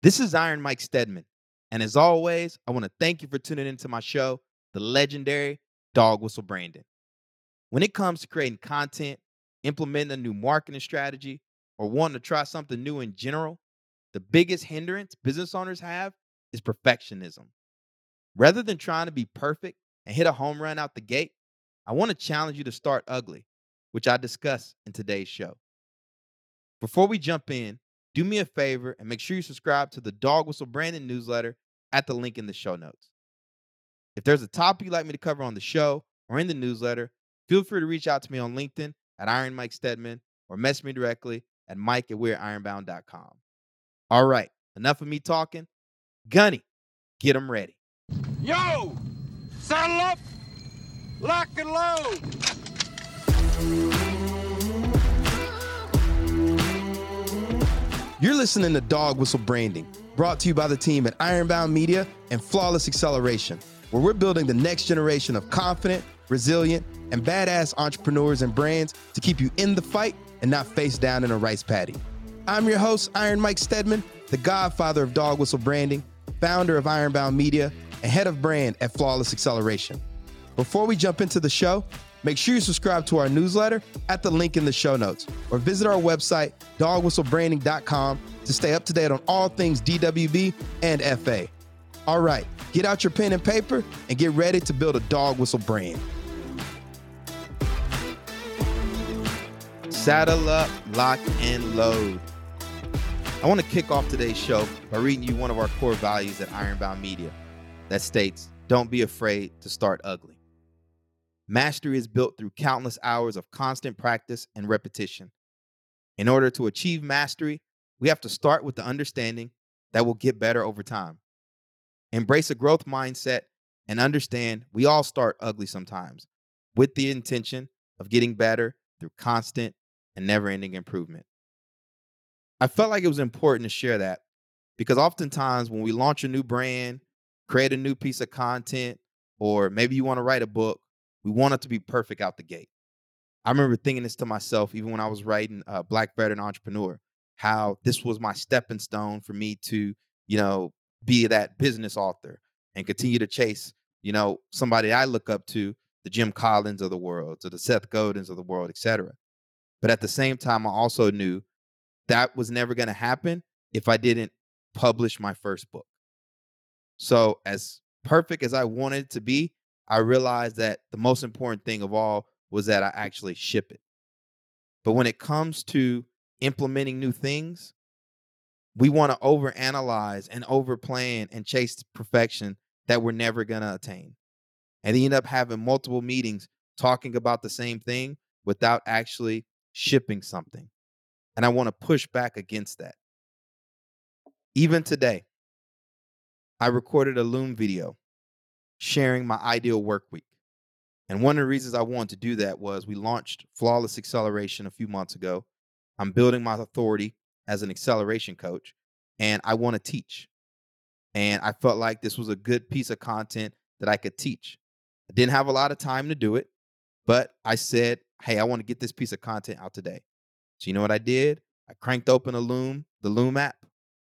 This is Iron Mike Steadman. And as always, I want to thank you for tuning into my show, the legendary Dog Whistle Branding. When it comes to creating content, implementing a new marketing strategy, or wanting to try something new in general, the biggest hindrance business owners have is perfectionism. Rather than trying to be perfect and hit a home run out the gate, I want to challenge you to start ugly, which I discuss in today's show. Before we jump in, do me a favor and make sure you subscribe to the Dog Whistle Branding newsletter at the link in the show notes. If there's a topic you'd like me to cover on the show or in the newsletter, feel free to reach out to me on LinkedIn at Iron Mike Steadman or message me directly at mike at weareironbound.com. All right, enough of me talking. Gunny, get them ready. Yo! Saddle up! Lock and load! You're listening to Dog Whistle Branding, brought to you by the team at Ironbound Media and Flawless Acceleration, where we're building the next generation of confident, resilient, and badass entrepreneurs and brands to keep you in the fight and not face down in a rice paddy. I'm your host, Iron Mike Steadman, the godfather of Dog Whistle Branding, founder of Ironbound Media, and head of brand at Flawless Acceleration. Before we jump into the show, make sure you subscribe to our newsletter at the link in the show notes or visit our website, dogwhistlebranding.com, to stay up to date on all things DWB and FA. All right, get out your pen and paper and get ready to build a dog whistle brand. Saddle up, lock, and load. I want to kick off today's show by reading you one of our core values at Ironbound Media that states Don't be afraid to start ugly. Mastery is built through countless hours of constant practice and repetition. In order to achieve mastery, we have to start with the understanding that we'll get better over time. Embrace a growth mindset and understand we all start ugly sometimes with the intention of getting better through constant and never ending improvement. I felt like it was important to share that because oftentimes when we launch a new brand, create a new piece of content, or maybe you want to write a book, we want it to be perfect out the gate. I remember thinking this to myself even when I was writing uh, Black Veteran Entrepreneur, how this was my stepping stone for me to, you know, be that business author and continue to chase, you know, somebody I look up to, the Jim Collins of the world, to the Seth Godins of the world, etc. But at the same time, I also knew that was never going to happen if I didn't publish my first book. So, as perfect as I wanted to be, I realized that the most important thing of all was that I actually ship it. But when it comes to implementing new things, we want to overanalyze and overplan and chase perfection that we're never going to attain. And end up having multiple meetings talking about the same thing without actually shipping something. And I want to push back against that. Even today, I recorded a Loom video sharing my ideal work week. And one of the reasons I wanted to do that was we launched Flawless Acceleration a few months ago. I'm building my authority as an acceleration coach, and I want to teach. And I felt like this was a good piece of content that I could teach. I didn't have a lot of time to do it, but I said, hey, I want to get this piece of content out today. So you know what I did? I cranked open a Loom, the Loom app.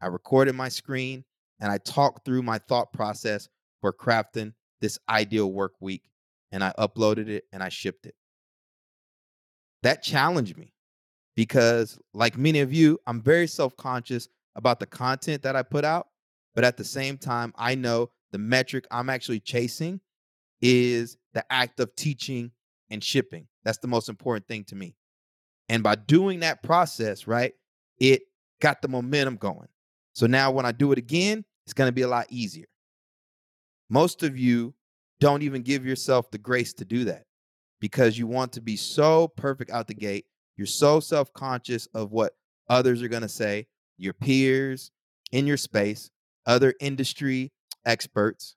I recorded my screen and I talked through my thought process for crafting this ideal work week. And I uploaded it and I shipped it. That challenged me because, like many of you, I'm very self conscious about the content that I put out. But at the same time, I know the metric I'm actually chasing is the act of teaching and shipping. That's the most important thing to me. And by doing that process, right, it got the momentum going. So now when I do it again, it's going to be a lot easier. Most of you don't even give yourself the grace to do that because you want to be so perfect out the gate. You're so self conscious of what others are going to say, your peers in your space, other industry experts,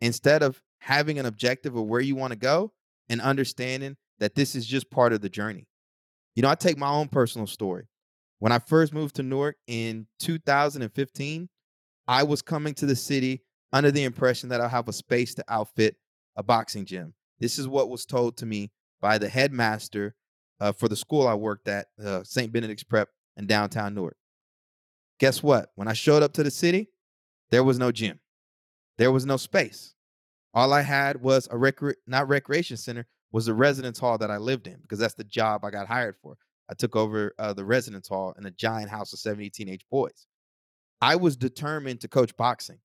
instead of having an objective of where you want to go and understanding that this is just part of the journey. You know, I take my own personal story. When I first moved to Newark in 2015, I was coming to the city under the impression that I'll have a space to outfit a boxing gym. This is what was told to me by the headmaster uh, for the school I worked at, uh, St. Benedict's Prep in downtown Newark. Guess what? When I showed up to the city, there was no gym. There was no space. All I had was a recre- not recreation center, was the residence hall that I lived in because that's the job I got hired for. I took over uh, the residence hall in a giant house of 70 teenage boys. I was determined to coach boxing.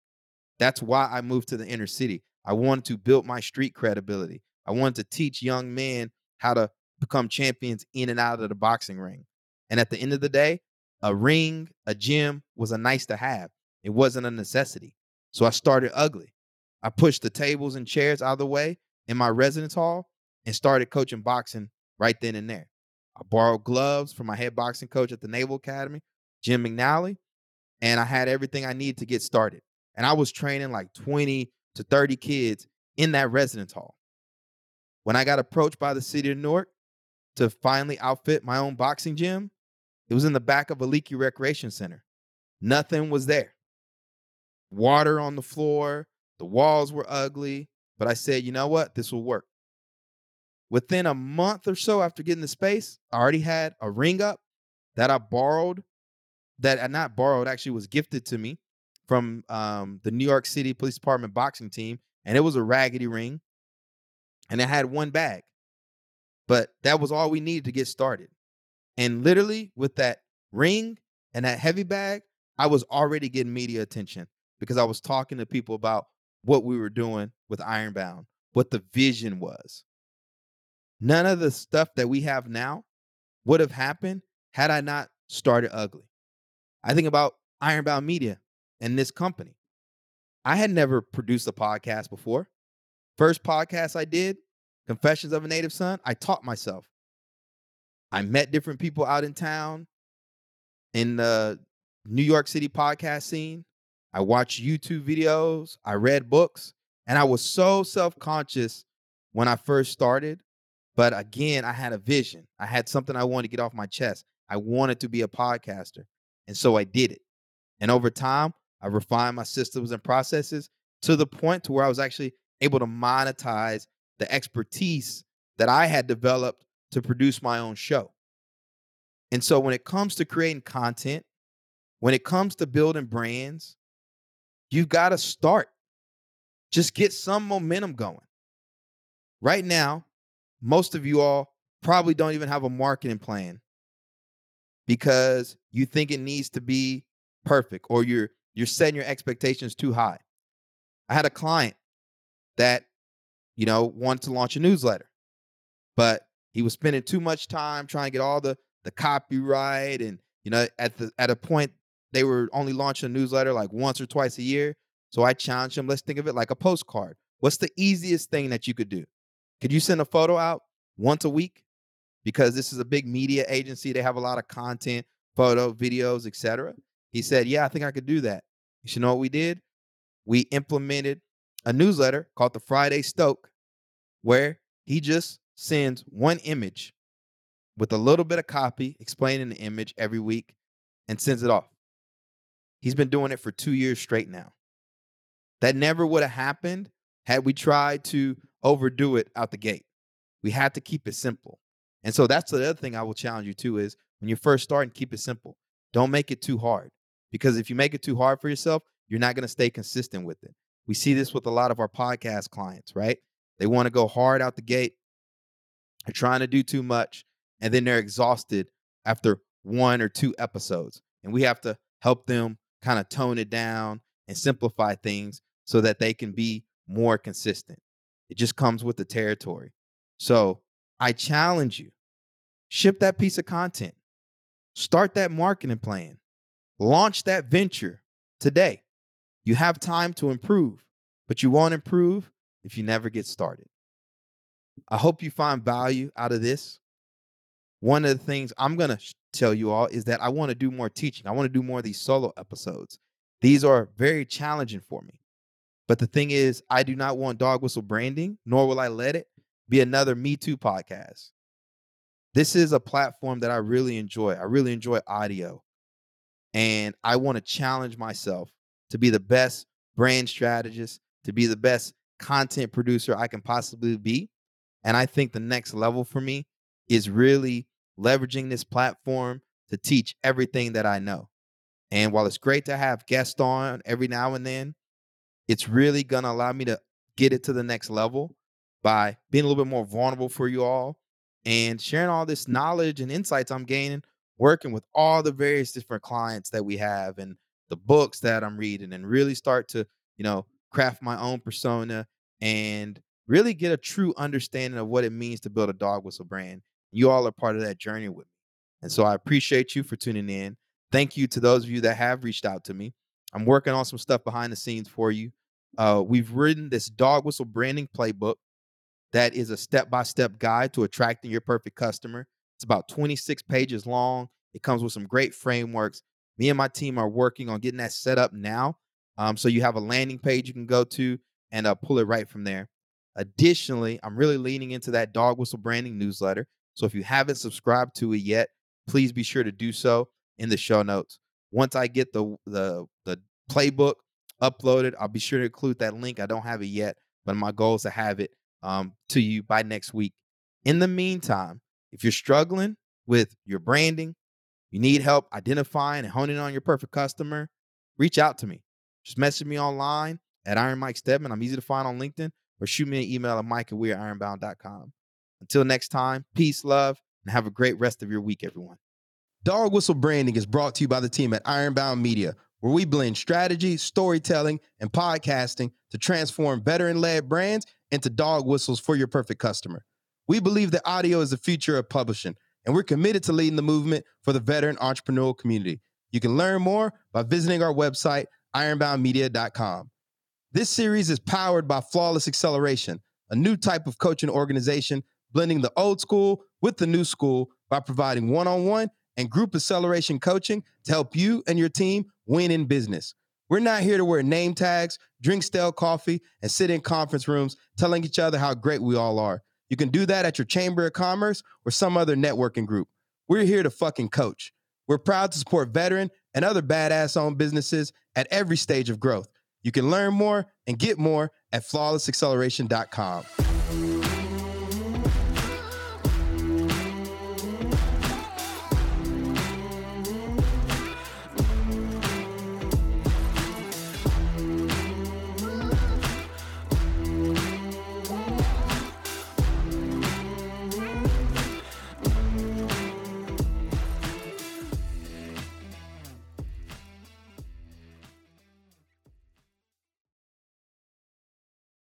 That's why I moved to the inner city. I wanted to build my street credibility. I wanted to teach young men how to become champions in and out of the boxing ring. And at the end of the day, a ring, a gym was a nice to have. It wasn't a necessity. So I started ugly. I pushed the tables and chairs out of the way in my residence hall and started coaching boxing right then and there. I borrowed gloves from my head boxing coach at the Naval Academy, Jim McNally, and I had everything I needed to get started. And I was training like 20 to 30 kids in that residence hall. When I got approached by the city of Newark to finally outfit my own boxing gym, it was in the back of a leaky recreation center. Nothing was there. Water on the floor, the walls were ugly, but I said, you know what? This will work. Within a month or so after getting the space, I already had a ring up that I borrowed, that I not borrowed, actually was gifted to me from um, the New York City Police Department boxing team. And it was a raggedy ring. And it had one bag. But that was all we needed to get started. And literally, with that ring and that heavy bag, I was already getting media attention because I was talking to people about what we were doing with Ironbound, what the vision was. None of the stuff that we have now would have happened had I not started ugly. I think about Ironbound Media and this company. I had never produced a podcast before. First podcast I did, Confessions of a Native Son, I taught myself. I met different people out in town in the New York City podcast scene. I watched YouTube videos, I read books, and I was so self conscious when I first started but again, I had a vision. I had something I wanted to get off my chest. I wanted to be a podcaster. And so I did it. And over time, I refined my systems and processes to the point to where I was actually able to monetize the expertise that I had developed to produce my own show. And so when it comes to creating content, when it comes to building brands, you've got to start. Just get some momentum going. Right now, most of you all probably don't even have a marketing plan because you think it needs to be perfect or you're you're setting your expectations too high. I had a client that you know wanted to launch a newsletter, but he was spending too much time trying to get all the the copyright and you know at the at a point they were only launching a newsletter like once or twice a year. So I challenged him, let's think of it like a postcard. What's the easiest thing that you could do? Could you send a photo out once a week? Because this is a big media agency. They have a lot of content, photo, videos, etc. He said, Yeah, I think I could do that. You should know what we did? We implemented a newsletter called the Friday Stoke, where he just sends one image with a little bit of copy explaining the image every week and sends it off. He's been doing it for two years straight now. That never would have happened had we tried to overdo it out the gate. We had to keep it simple. And so that's the other thing I will challenge you to is when you're first starting, keep it simple. Don't make it too hard. Because if you make it too hard for yourself, you're not going to stay consistent with it. We see this with a lot of our podcast clients, right? They want to go hard out the gate. They're trying to do too much. And then they're exhausted after one or two episodes. And we have to help them kind of tone it down and simplify things so that they can be more consistent. It just comes with the territory. So I challenge you ship that piece of content, start that marketing plan, launch that venture today. You have time to improve, but you won't improve if you never get started. I hope you find value out of this. One of the things I'm going to tell you all is that I want to do more teaching. I want to do more of these solo episodes. These are very challenging for me. But the thing is, I do not want dog whistle branding, nor will I let it be another Me Too podcast. This is a platform that I really enjoy. I really enjoy audio. And I want to challenge myself to be the best brand strategist, to be the best content producer I can possibly be. And I think the next level for me is really leveraging this platform to teach everything that I know. And while it's great to have guests on every now and then, it's really going to allow me to get it to the next level by being a little bit more vulnerable for you all and sharing all this knowledge and insights I'm gaining working with all the various different clients that we have and the books that I'm reading and really start to, you know, craft my own persona and really get a true understanding of what it means to build a dog whistle brand. You all are part of that journey with me. And so I appreciate you for tuning in. Thank you to those of you that have reached out to me. I'm working on some stuff behind the scenes for you. Uh, we've written this dog whistle branding playbook that is a step by step guide to attracting your perfect customer. It's about 26 pages long. It comes with some great frameworks. Me and my team are working on getting that set up now. Um, so you have a landing page you can go to and uh, pull it right from there. Additionally, I'm really leaning into that dog whistle branding newsletter. So if you haven't subscribed to it yet, please be sure to do so in the show notes. Once I get the the the playbook uploaded, I'll be sure to include that link. I don't have it yet, but my goal is to have it um, to you by next week. In the meantime, if you're struggling with your branding, you need help identifying and honing on your perfect customer, reach out to me. Just message me online at Iron Mike Steadman. I'm easy to find on LinkedIn or shoot me an email at mike at weareironbound.com. Until next time, peace, love, and have a great rest of your week, everyone. Dog Whistle Branding is brought to you by the team at Ironbound Media, where we blend strategy, storytelling, and podcasting to transform veteran led brands into dog whistles for your perfect customer. We believe that audio is the future of publishing, and we're committed to leading the movement for the veteran entrepreneurial community. You can learn more by visiting our website, ironboundmedia.com. This series is powered by Flawless Acceleration, a new type of coaching organization blending the old school with the new school by providing one on one and group acceleration coaching to help you and your team win in business. We're not here to wear name tags, drink stale coffee, and sit in conference rooms telling each other how great we all are. You can do that at your Chamber of Commerce or some other networking group. We're here to fucking coach. We're proud to support veteran and other badass owned businesses at every stage of growth. You can learn more and get more at flawlessacceleration.com.